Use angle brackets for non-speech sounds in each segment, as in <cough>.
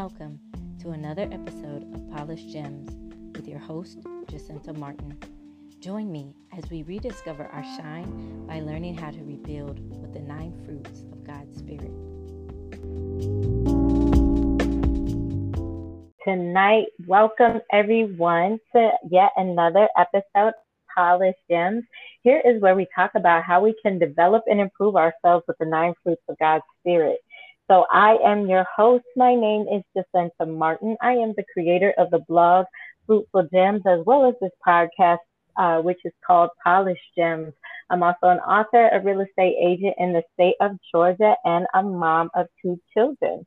Welcome to another episode of Polished Gems with your host, Jacinta Martin. Join me as we rediscover our shine by learning how to rebuild with the nine fruits of God's Spirit. Tonight, welcome everyone to yet another episode of Polished Gems. Here is where we talk about how we can develop and improve ourselves with the nine fruits of God's Spirit. So I am your host. My name is Jacinta Martin. I am the creator of the blog Fruitful Gems, as well as this podcast, uh, which is called Polished Gems. I'm also an author, a real estate agent in the state of Georgia, and a mom of two children.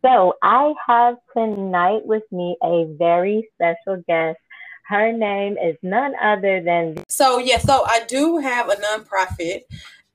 So I have tonight with me a very special guest. Her name is none other than. So, yeah, so I do have a nonprofit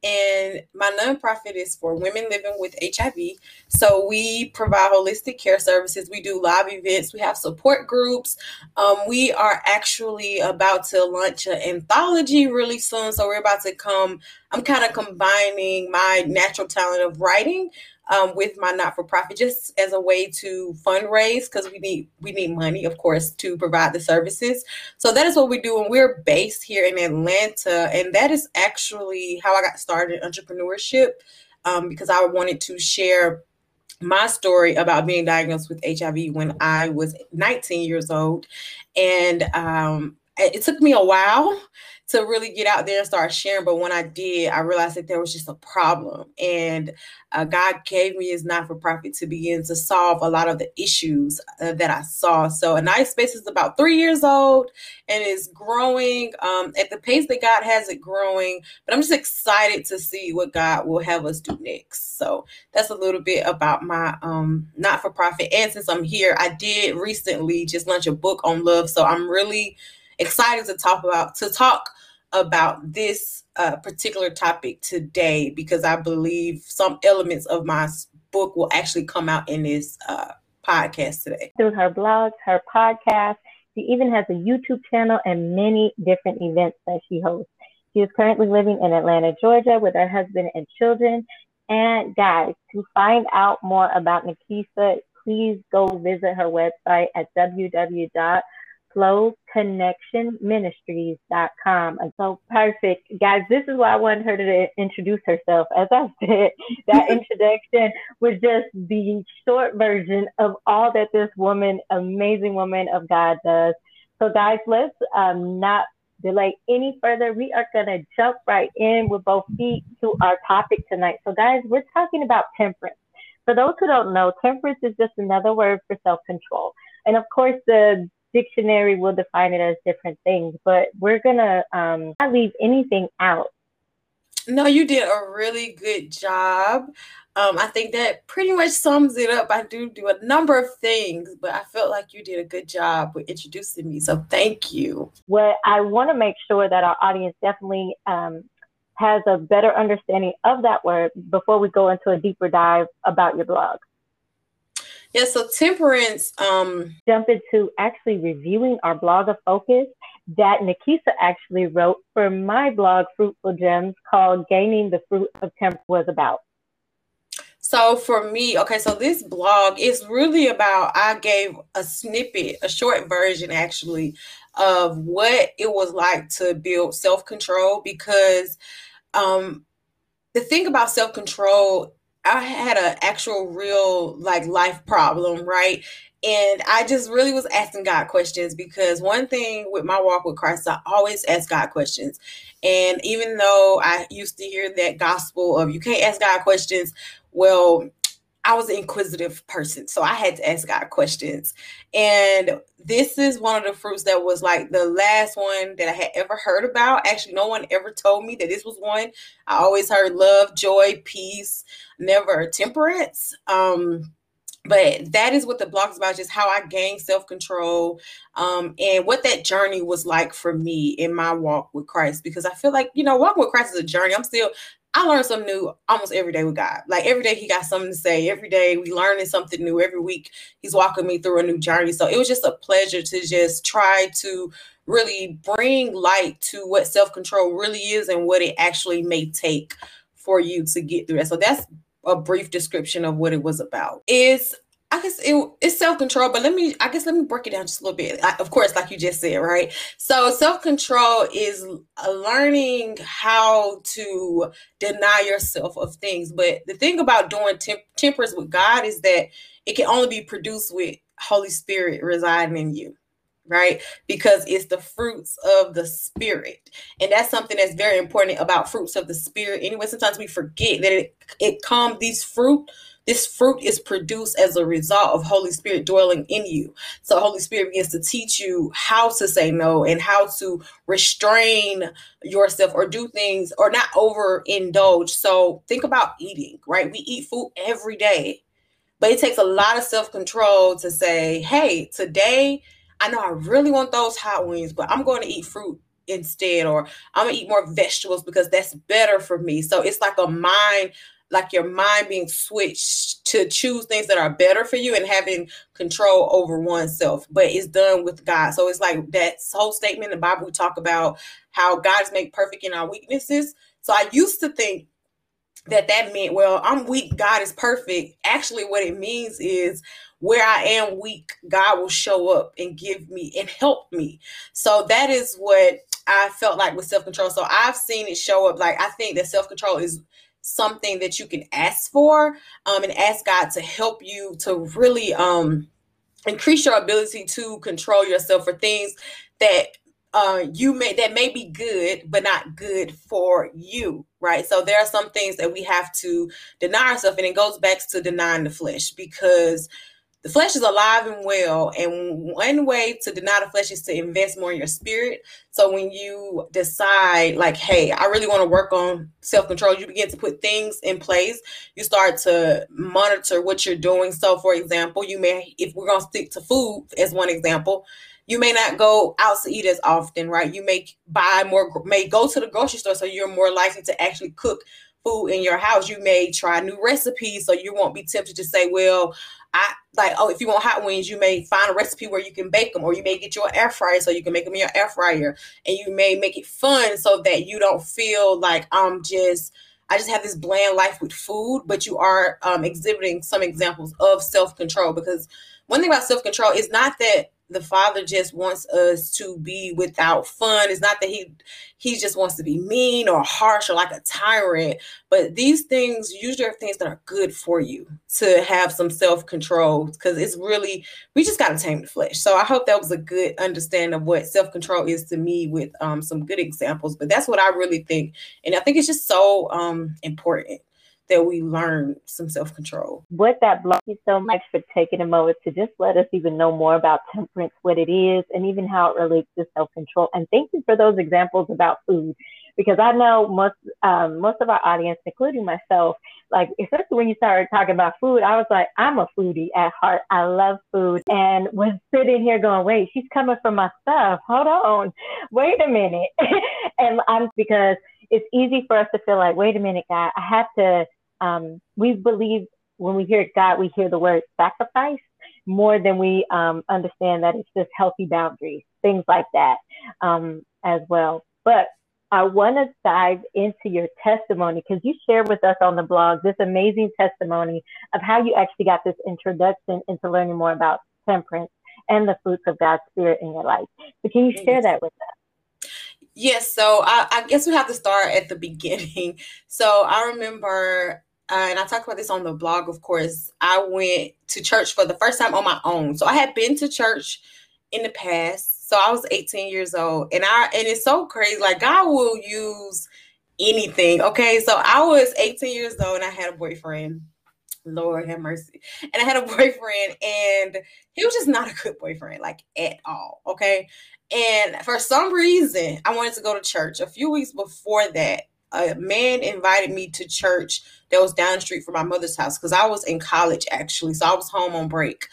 and my nonprofit is for women living with HIV. So we provide holistic care services. We do live events. We have support groups. Um, we are actually about to launch an anthology really soon. So we're about to come. I'm kind of combining my natural talent of writing um, with my not-for-profit just as a way to fundraise because we need we need money of course to provide the services. So that is what we do and we're based here in atlanta and that is actually how i got started in entrepreneurship um, because i wanted to share my story about being diagnosed with hiv when i was 19 years old and um, it took me a while to really get out there and start sharing. But when I did, I realized that there was just a problem. And uh, God gave me his not for profit to begin to solve a lot of the issues uh, that I saw. So, a nice space is about three years old and is growing um, at the pace that God has it growing. But I'm just excited to see what God will have us do next. So, that's a little bit about my um, not for profit. And since I'm here, I did recently just launch a book on love. So, I'm really excited to talk about to talk about this uh, particular topic today because I believe some elements of my book will actually come out in this uh, podcast today. Through her blogs, her podcast, she even has a YouTube channel and many different events that she hosts. She is currently living in Atlanta, Georgia with her husband and children. And guys, to find out more about Nikisa, please go visit her website at www flowconnectionministries.com. And so perfect. Guys, this is why I wanted her to introduce herself. As I said, that <laughs> introduction was just the short version of all that this woman, amazing woman of God does. So guys, let's um, not delay any further. We are going to jump right in with both feet to our topic tonight. So guys, we're talking about temperance. For those who don't know, temperance is just another word for self-control. And of course, the dictionary will define it as different things, but we're gonna um, not leave anything out. No, you did a really good job. Um, I think that pretty much sums it up. I do do a number of things, but I felt like you did a good job with introducing me. So thank you. Well, I want to make sure that our audience definitely um, has a better understanding of that word before we go into a deeper dive about your blog. Yeah, so temperance. Um, Jump into actually reviewing our blog of focus that Nikisa actually wrote for my blog, Fruitful Gems, called Gaining the Fruit of Temperance was about. So for me, okay, so this blog is really about I gave a snippet, a short version actually, of what it was like to build self-control because um the thing about self-control I had an actual real like life problem, right? And I just really was asking God questions because one thing with my walk with Christ, I always ask God questions. And even though I used to hear that gospel of you can't ask God questions, well, I was an inquisitive person, so I had to ask God questions. And this is one of the fruits that was like the last one that I had ever heard about. Actually, no one ever told me that this was one. I always heard love, joy, peace, never temperance. Um, but that is what the blog is about just how i gained self-control um, and what that journey was like for me in my walk with christ because i feel like you know walking with christ is a journey i'm still I learn something new almost every day with God. Like every day, He got something to say. Every day, we learning something new. Every week, He's walking me through a new journey. So it was just a pleasure to just try to really bring light to what self control really is and what it actually may take for you to get through that. So that's a brief description of what it was about. Is I guess it, it's self control, but let me, I guess, let me break it down just a little bit. I, of course, like you just said, right? So, self control is learning how to deny yourself of things. But the thing about doing temp- temperance with God is that it can only be produced with Holy Spirit residing in you right? Because it's the fruits of the spirit. And that's something that's very important about fruits of the spirit. Anyway, sometimes we forget that it it comes these fruit this fruit is produced as a result of Holy Spirit dwelling in you. So Holy Spirit begins to teach you how to say no and how to restrain yourself or do things or not overindulge. So think about eating, right? We eat food every day. But it takes a lot of self-control to say, "Hey, today I know I really want those hot wings, but I'm going to eat fruit instead, or I'm gonna eat more vegetables because that's better for me. So it's like a mind, like your mind being switched to choose things that are better for you and having control over oneself. But it's done with God. So it's like that whole statement in the Bible we talk about how God is made perfect in our weaknesses. So I used to think that that meant, well, I'm weak, God is perfect. Actually, what it means is where I am weak, God will show up and give me and help me. So that is what I felt like with self control. So I've seen it show up. Like I think that self control is something that you can ask for um, and ask God to help you to really um, increase your ability to control yourself for things that uh, you may that may be good but not good for you right? So there are some things that we have to deny ourselves and it goes back to denying the flesh because the flesh is alive and well and one way to deny the flesh is to invest more in your spirit. So when you decide like hey i really want to work on self-control you begin to put things in place. You start to monitor what you're doing. So for example you may if we're going to stick to food as one example you may not go out to eat as often right? You may buy more may go to the grocery store so you're more likely to actually cook food in your house. You may try new recipes so you won't be tempted to say well I like, oh, if you want hot wings, you may find a recipe where you can bake them, or you may get your air fryer so you can make them in your air fryer, and you may make it fun so that you don't feel like I'm just I just have this bland life with food, but you are um, exhibiting some examples of self control because one thing about self control is not that the father just wants us to be without fun. It's not that he he just wants to be mean or harsh or like a tyrant but these things usually are things that are good for you to have some self-control because it's really we just got to tame the flesh. So i hope that was a good understanding of what self-control is to me with um, some good examples but that's what i really think and i think it's just so um, important that we learn some self control. With that, thank you so much for taking a moment to just let us even know more about temperance, what it is, and even how it relates to self control. And thank you for those examples about food, because I know most um, most of our audience, including myself, like especially when you started talking about food, I was like, I'm a foodie at heart. I love food, and was sitting here going, wait, she's coming for my stuff. Hold on, wait a minute, <laughs> and I'm because it's easy for us to feel like, wait a minute, God, I have to um, we believe when we hear God, we hear the word sacrifice more than we um, understand that it's just healthy boundaries, things like that um, as well. But I want to dive into your testimony because you shared with us on the blog this amazing testimony of how you actually got this introduction into learning more about temperance and the fruits of God's Spirit in your life. So, can you share that with us? Yes, so I, I guess we have to start at the <laughs> beginning. So I remember uh, and I talked about this on the blog, of course, I went to church for the first time on my own. So I had been to church in the past. So I was 18 years old. And I and it's so crazy. Like God will use anything. Okay. So I was 18 years old and I had a boyfriend. Lord have mercy. And I had a <laughs> boyfriend, and he was just not a good boyfriend, like at all. Okay. And for some reason, I wanted to go to church. A few weeks before that, a man invited me to church that was down the street from my mother's house because I was in college actually. So I was home on break.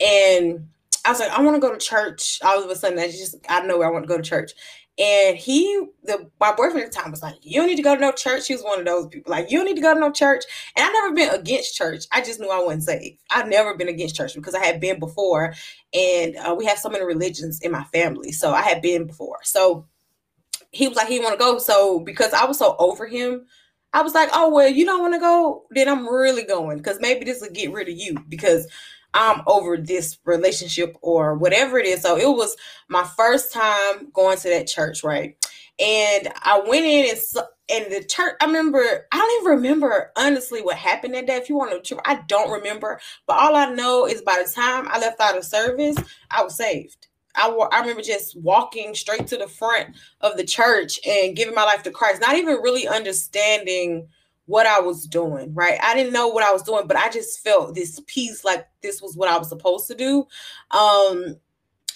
And I was like, I want to go to church. All of a sudden, I just I don't know where I want to go to church. And he, the my boyfriend at the time was like, You don't need to go to no church. He was one of those people, like, you don't need to go to no church. And I've never been against church. I just knew I wasn't saved. I've never been against church because I had been before. And uh, we have so many religions in my family. So I had been before. So he was like, he want to go. So because I was so over him, I was like, oh well, you don't want to go, then I'm really going because maybe this will get rid of you because I'm over this relationship or whatever it is. So it was my first time going to that church, right? And I went in and and the church. I remember. I don't even remember honestly what happened that day. If you want to, I don't remember. But all I know is by the time I left out of service, I was saved. I, I remember just walking straight to the front of the church and giving my life to Christ, not even really understanding what I was doing, right? I didn't know what I was doing, but I just felt this peace like this was what I was supposed to do. Um,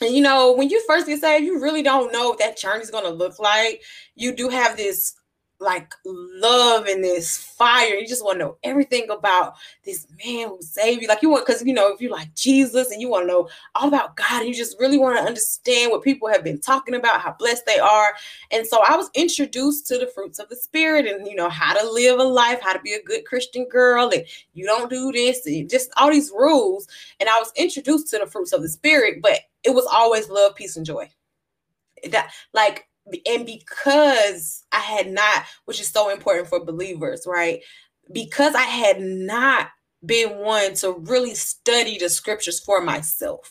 and you know, when you first get saved, you really don't know what that journey is going to look like. You do have this like love and this fire. You just want to know everything about this man who saved you. Like you want, because you know, if you like Jesus and you want to know all about God, and you just really want to understand what people have been talking about, how blessed they are. And so I was introduced to the fruits of the spirit and you know how to live a life, how to be a good Christian girl, and you don't do this, and just all these rules. And I was introduced to the fruits of the spirit, but it was always love, peace, and joy. That like and because I had not, which is so important for believers, right? Because I had not been one to really study the scriptures for myself.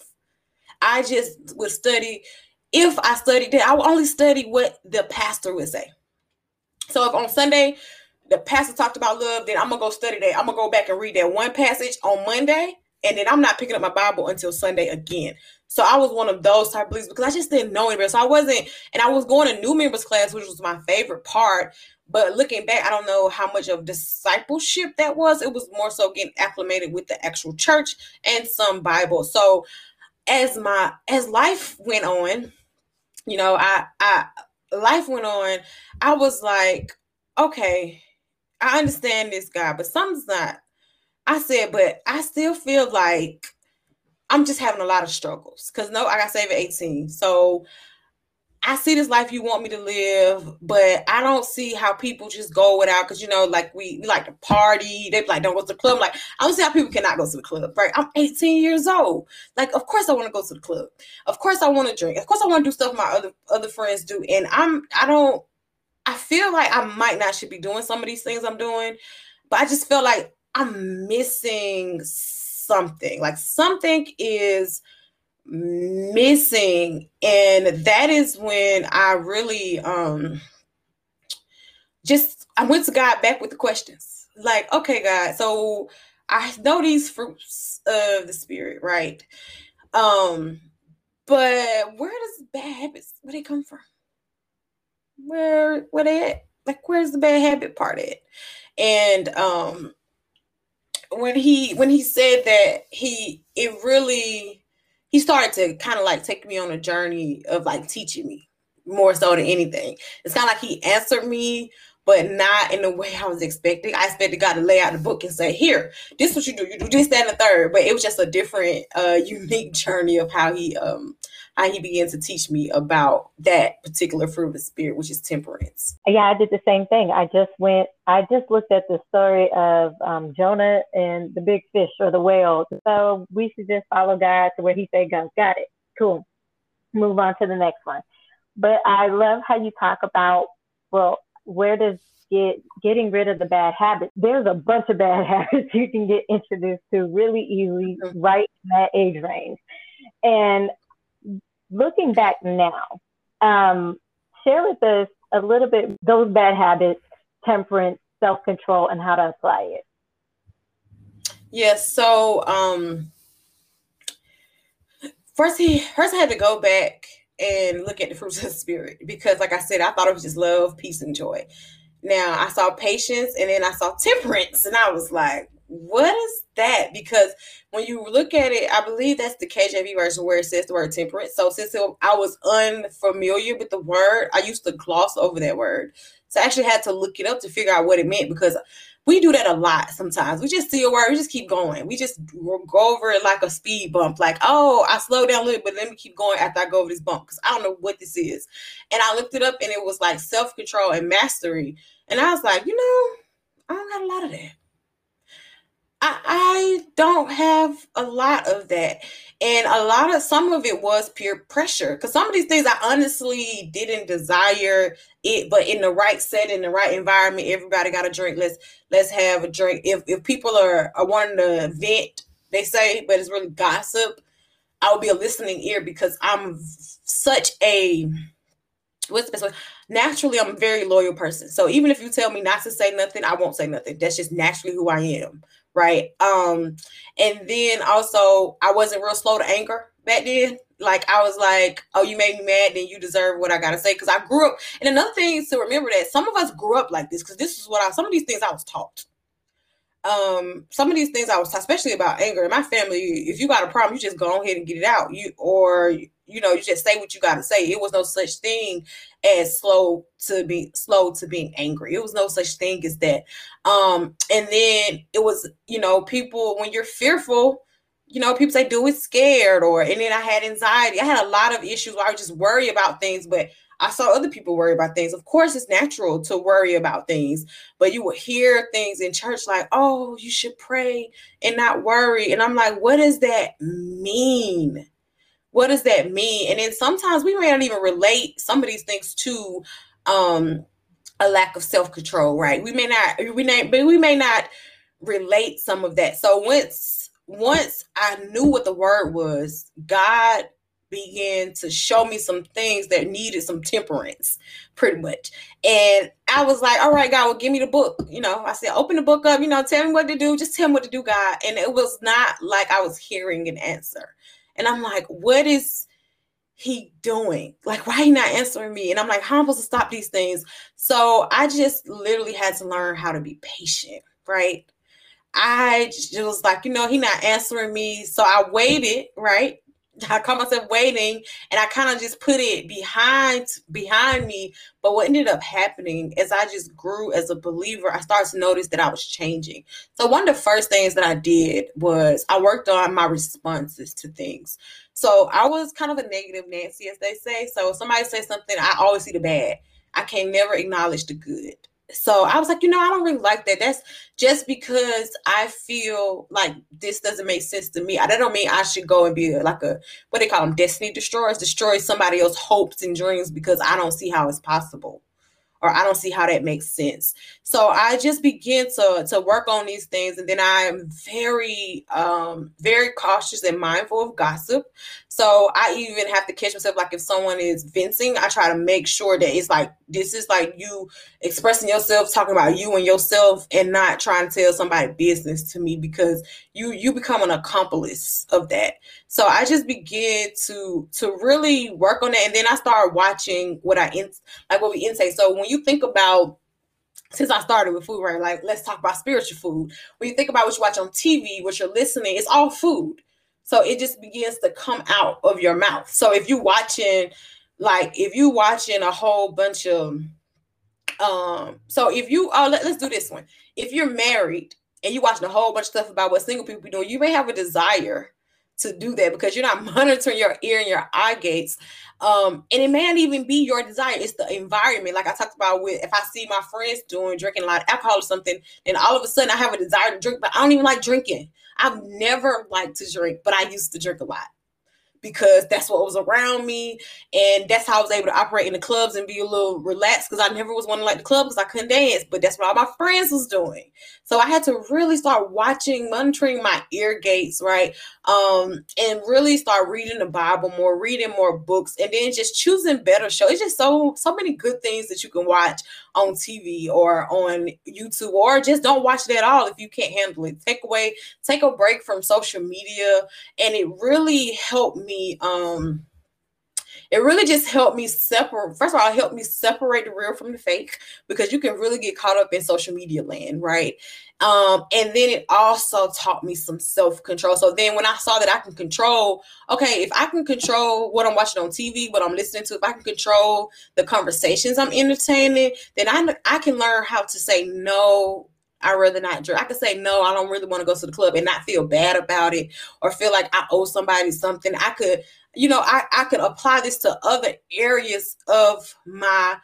I just would study. If I studied it, I would only study what the pastor would say. So if on Sunday the pastor talked about love, then I'm gonna go study that. I'm gonna go back and read that one passage on Monday, and then I'm not picking up my Bible until Sunday again. So I was one of those type of believers because I just didn't know anybody. So I wasn't, and I was going to new members class, which was my favorite part. But looking back, I don't know how much of discipleship that was. It was more so getting acclimated with the actual church and some Bible. So as my as life went on, you know, I I life went on, I was like, okay, I understand this guy, but something's not. I said, but I still feel like I'm just having a lot of struggles because no, I got saved at 18. So I see this life you want me to live, but I don't see how people just go without because you know, like we, we like to party. They like don't go to the club. I'm like, I don't see how people cannot go to the club, right? I'm 18 years old. Like, of course I want to go to the club. Of course I want to drink. Of course I want to do stuff my other other friends do. And I'm I don't I feel like I might not should be doing some of these things I'm doing, but I just feel like I'm missing something. Like something is missing. And that is when I really um just I went to God back with the questions. Like, okay, God, so I know these fruits of the spirit, right? Um, but where does bad habits where they come from? Where where they at? Like where's the bad habit part at? And um when he when he said that he it really he started to kind of like take me on a journey of like teaching me more so than anything. It's kind of like he answered me, but not in the way I was expecting. I expected God to lay out the book and say, "Here, this is what you do. You do this, that, and the third. But it was just a different, uh, <laughs> unique journey of how he um he began to teach me about that particular fruit of the spirit, which is temperance. Yeah, I did the same thing. I just went, I just looked at the story of um, Jonah and the big fish or the whale. So we should just follow God to where he said go. Got it. Cool. Move on to the next one. But I love how you talk about, well, where does get getting rid of the bad habits. There's a bunch of bad <laughs> habits you can get introduced to really easily mm-hmm. right in that age range. And looking back now, um, share with us a little bit those bad habits, temperance, self control, and how to apply it. Yes. So um, first, he first I had to go back and look at the fruits of the spirit because, like I said, I thought it was just love, peace, and joy. Now I saw patience, and then I saw temperance, and I was like, what is that? Because when you look at it, I believe that's the KJV version where it says the word temperance. So since I was unfamiliar with the word, I used to gloss over that word. So I actually had to look it up to figure out what it meant because we do that a lot sometimes. We just see a word, we just keep going. We just go over it like a speed bump, like, oh, I slow down a little bit, let me keep going after I go over this bump because I don't know what this is. And I looked it up and it was like self control and mastery. And I was like, you know, I don't got a lot of that. I, don't have a lot of that. And a lot of some of it was peer pressure. Because some of these things I honestly didn't desire it, but in the right setting, the right environment, everybody got a drink. Let's let's have a drink. If if people are, are wanting to vent they say, but it's really gossip, I will be a listening ear because I'm such a what's the best way? Naturally, I'm a very loyal person. So even if you tell me not to say nothing, I won't say nothing. That's just naturally who I am, right? Um, and then also I wasn't real slow to anger back then. Like I was like, oh, you made me mad, then you deserve what I gotta say. Cause I grew up, and another thing to remember that some of us grew up like this, because this is what I some of these things I was taught um some of these things I was especially about anger in my family if you got a problem you just go ahead and get it out you or you know you just say what you got to say it was no such thing as slow to be slow to being angry it was no such thing as that um and then it was you know people when you're fearful you know people say do it scared or and then I had anxiety I had a lot of issues where I would just worry about things but I saw other people worry about things. Of course, it's natural to worry about things, but you would hear things in church like, oh, you should pray and not worry. And I'm like, what does that mean? What does that mean? And then sometimes we may not even relate some of these things to um, a lack of self-control, right? We may not, we may, but we may not relate some of that. So once once I knew what the word was, God began to show me some things that needed some temperance, pretty much. And I was like, all right, God, well, give me the book. You know, I said, open the book up, you know, tell me what to do. Just tell me what to do, God. And it was not like I was hearing an answer. And I'm like, what is he doing? Like, why he not answering me? And I'm like, how am I supposed to stop these things? So I just literally had to learn how to be patient, right? I just was like, you know, he not answering me. So I waited, right? I caught myself waiting and I kind of just put it behind behind me. But what ended up happening as I just grew as a believer, I started to notice that I was changing. So one of the first things that I did was I worked on my responses to things. So I was kind of a negative Nancy, as they say. So if somebody says something, I always see the bad. I can never acknowledge the good so I was like, you know, I don't really like that. That's just because I feel like this doesn't make sense to me. I don't mean I should go and be like a what they call them destiny destroyers, destroy somebody else's hopes and dreams because I don't see how it's possible or I don't see how that makes sense. So I just begin to to work on these things, and then I am very um very cautious and mindful of gossip. So I even have to catch myself like if someone is venting, I try to make sure that it's like this is like you expressing yourself, talking about you and yourself, and not trying to tell somebody business to me because you you become an accomplice of that. So I just begin to to really work on it, and then I start watching what I in like what we intake. So when you think about since I started with food, right? Like let's talk about spiritual food. When you think about what you watch on TV, what you're listening, it's all food. So it just begins to come out of your mouth. So if you're watching, like if you watching a whole bunch of um, so if you oh let, let's do this one. If you're married and you watching a whole bunch of stuff about what single people do, you may have a desire to do that because you're not <laughs> monitoring your ear and your eye gates. Um, and it may not even be your desire, it's the environment. Like I talked about with if I see my friends doing drinking a lot of alcohol or something, and all of a sudden I have a desire to drink, but I don't even like drinking. I've never liked to drink, but I used to drink a lot because that's what was around me and that's how I was able to operate in the clubs and be a little relaxed because I never was one to like the club because I couldn't dance but that's what all my friends was doing. So I had to really start watching monitoring my ear gates right um and really start reading the Bible more reading more books and then just choosing better shows it's just so so many good things that you can watch on TV or on YouTube or just don't watch it at all if you can't handle it. Take away take a break from social media and it really helped me um it really just helped me separate first of all it helped me separate the real from the fake because you can really get caught up in social media land right um and then it also taught me some self-control so then when i saw that i can control okay if i can control what i'm watching on tv what i'm listening to if i can control the conversations i'm entertaining then i i can learn how to say no I'd rather not drink. I could say no, I don't really want to go to the club and not feel bad about it or feel like I owe somebody something. I could, you know, I, I could apply this to other areas of my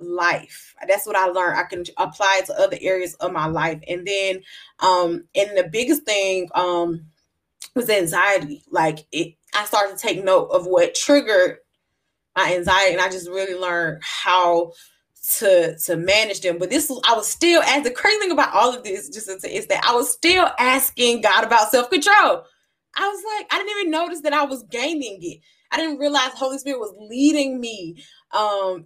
life. That's what I learned. I can apply it to other areas of my life. And then um and the biggest thing um was anxiety. Like it I started to take note of what triggered my anxiety and I just really learned how to to manage them. But this was I was still as the crazy thing about all of this just is that I was still asking God about self-control. I was like, I didn't even notice that I was gaining it. I didn't realize Holy Spirit was leading me um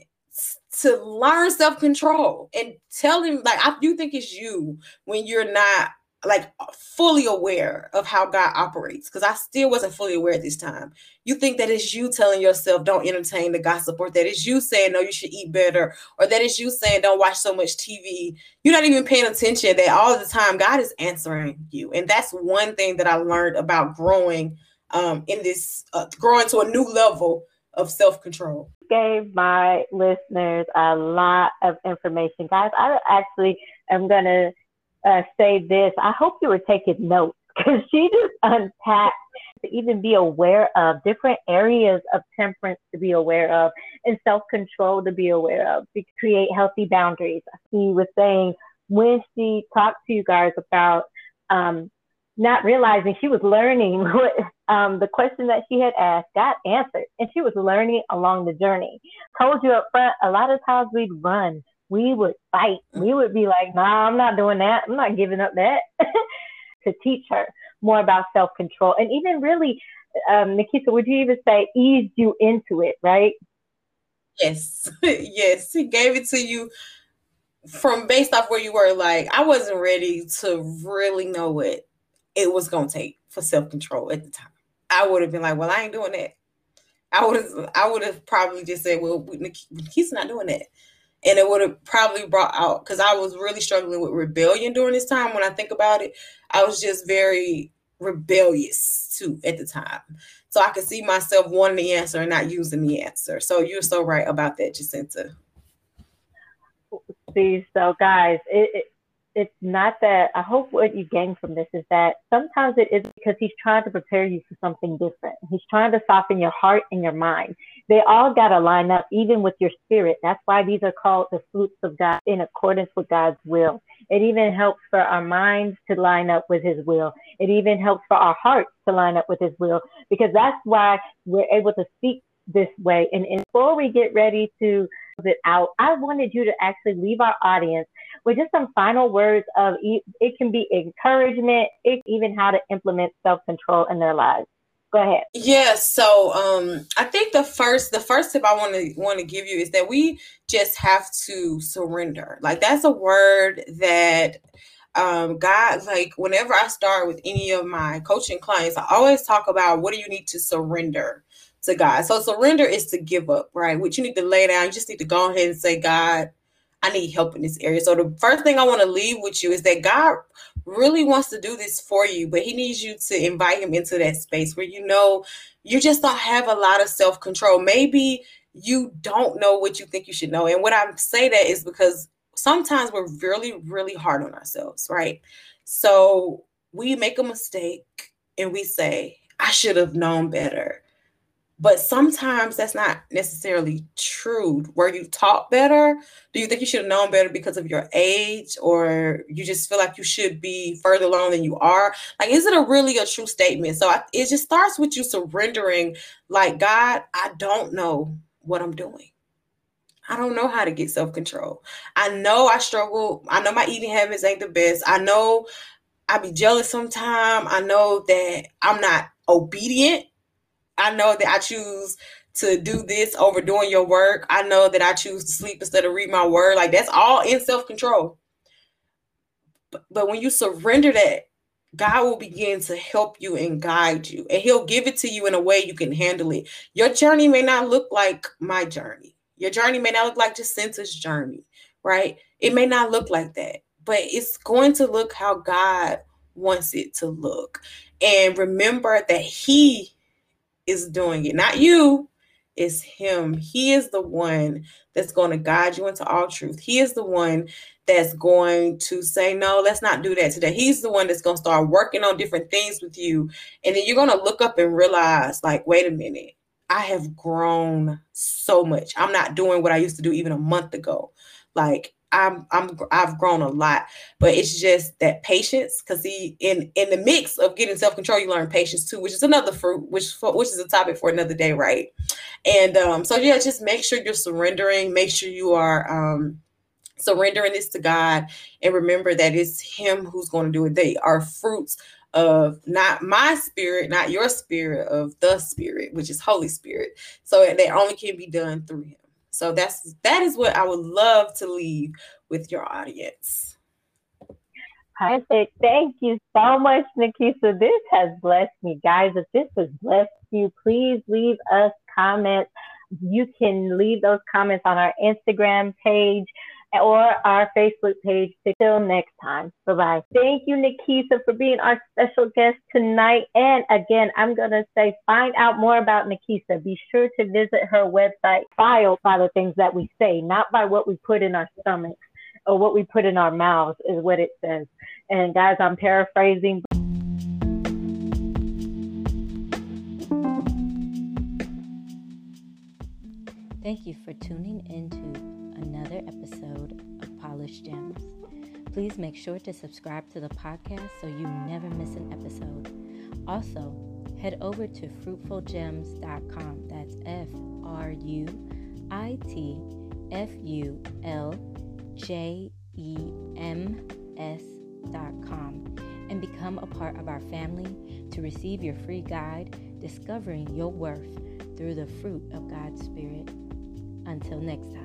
to learn self-control and tell him like I do think it's you when you're not like fully aware of how God operates because I still wasn't fully aware at this time. You think that it's you telling yourself don't entertain the gossip, or that it's you saying no, you should eat better, or that it's you saying don't watch so much TV. You're not even paying attention that all the time God is answering you, and that's one thing that I learned about growing um, in this uh, growing to a new level of self control. Gave my listeners a lot of information, guys. I actually am gonna uh, say this. I hope you were taking notes because she just unpacked to even be aware of different areas of temperance to be aware of and self control to be aware of to create healthy boundaries. She was saying when she talked to you guys about um, not realizing she was learning <laughs> what um, the question that she had asked got answered, and she was learning along the journey. Told you up front, a lot of times we'd run we would fight. We would be like, nah, I'm not doing that. I'm not giving up that <laughs> to teach her more about self control. And even really, um, Nikisa, would you even say eased you into it, right? Yes. <laughs> yes. He gave it to you from based off where you were. Like, I wasn't ready to really know what it was to take for self control at the time. I would have been like, well, I ain't doing that. I would have, I would have probably just said, well, he's not doing that and it would have probably brought out because I was really struggling with rebellion during this time. When I think about it, I was just very rebellious too at the time. So I could see myself wanting the answer and not using the answer. So you're so right about that, Jacinta. See, so guys, it, it it's not that I hope what you gain from this is that sometimes it is because he's trying to prepare you for something different. He's trying to soften your heart and your mind. They all got to line up, even with your spirit. That's why these are called the fruits of God in accordance with God's will. It even helps for our minds to line up with his will. It even helps for our hearts to line up with his will because that's why we're able to speak this way. And, and before we get ready to it out, I wanted you to actually leave our audience with just some final words of it can be encouragement, it even how to implement self control in their lives. Go ahead. Yes. Yeah, so um, I think the first the first tip I want to want to give you is that we just have to surrender. Like that's a word that um, God, like whenever I start with any of my coaching clients, I always talk about what do you need to surrender to God. So surrender is to give up, right? What you need to lay down, you just need to go ahead and say, God, I need help in this area. So the first thing I want to leave with you is that God really wants to do this for you, but he needs you to invite him into that space where you know you just don't have a lot of self-control. Maybe you don't know what you think you should know. And what I say that is because sometimes we're really, really hard on ourselves, right? So we make a mistake and we say, I should have known better. But sometimes that's not necessarily true. Were you taught better? Do you think you should have known better because of your age, or you just feel like you should be further along than you are? Like, is it a really a true statement? So I, it just starts with you surrendering, like, God, I don't know what I'm doing. I don't know how to get self control. I know I struggle. I know my eating habits ain't the best. I know I be jealous sometimes. I know that I'm not obedient I know that I choose to do this over doing your work. I know that I choose to sleep instead of read my word. Like that's all in self control. But, but when you surrender that, God will begin to help you and guide you, and He'll give it to you in a way you can handle it. Your journey may not look like my journey. Your journey may not look like Jacinta's journey, right? It may not look like that, but it's going to look how God wants it to look. And remember that He is doing it, not you. It's him. He is the one that's going to guide you into all truth. He is the one that's going to say, No, let's not do that today. He's the one that's going to start working on different things with you. And then you're going to look up and realize, like, wait a minute, I have grown so much. I'm not doing what I used to do even a month ago. Like, I'm I'm I've grown a lot, but it's just that patience. Because see, in in the mix of getting self control, you learn patience too, which is another fruit, which which is a topic for another day, right? And um, so yeah, just make sure you're surrendering. Make sure you are um, surrendering this to God, and remember that it's Him who's going to do it. They are fruits of not my spirit, not your spirit, of the spirit, which is Holy Spirit. So they only can be done through Him. So that's that is what I would love to leave with your audience. Perfect. Thank you so much, Nikisa. This has blessed me. Guys, if this has blessed you, please leave us comments. You can leave those comments on our Instagram page or our Facebook page. Till next time. Bye bye. Thank you, Nikisa, for being our special guest tonight. And again, I'm going to say find out more about Nikisa. Be sure to visit her website, filed by the things that we say, not by what we put in our stomachs or what we put in our mouths, is what it says. And guys, I'm paraphrasing. Thank you for tuning into another episode of Polished Gems. Please make sure to subscribe to the podcast so you never miss an episode. Also, head over to fruitfulgems.com. That's F R U I T F U L J E M S.com and become a part of our family to receive your free guide, Discovering Your Worth through the Fruit of God's Spirit. Until next time.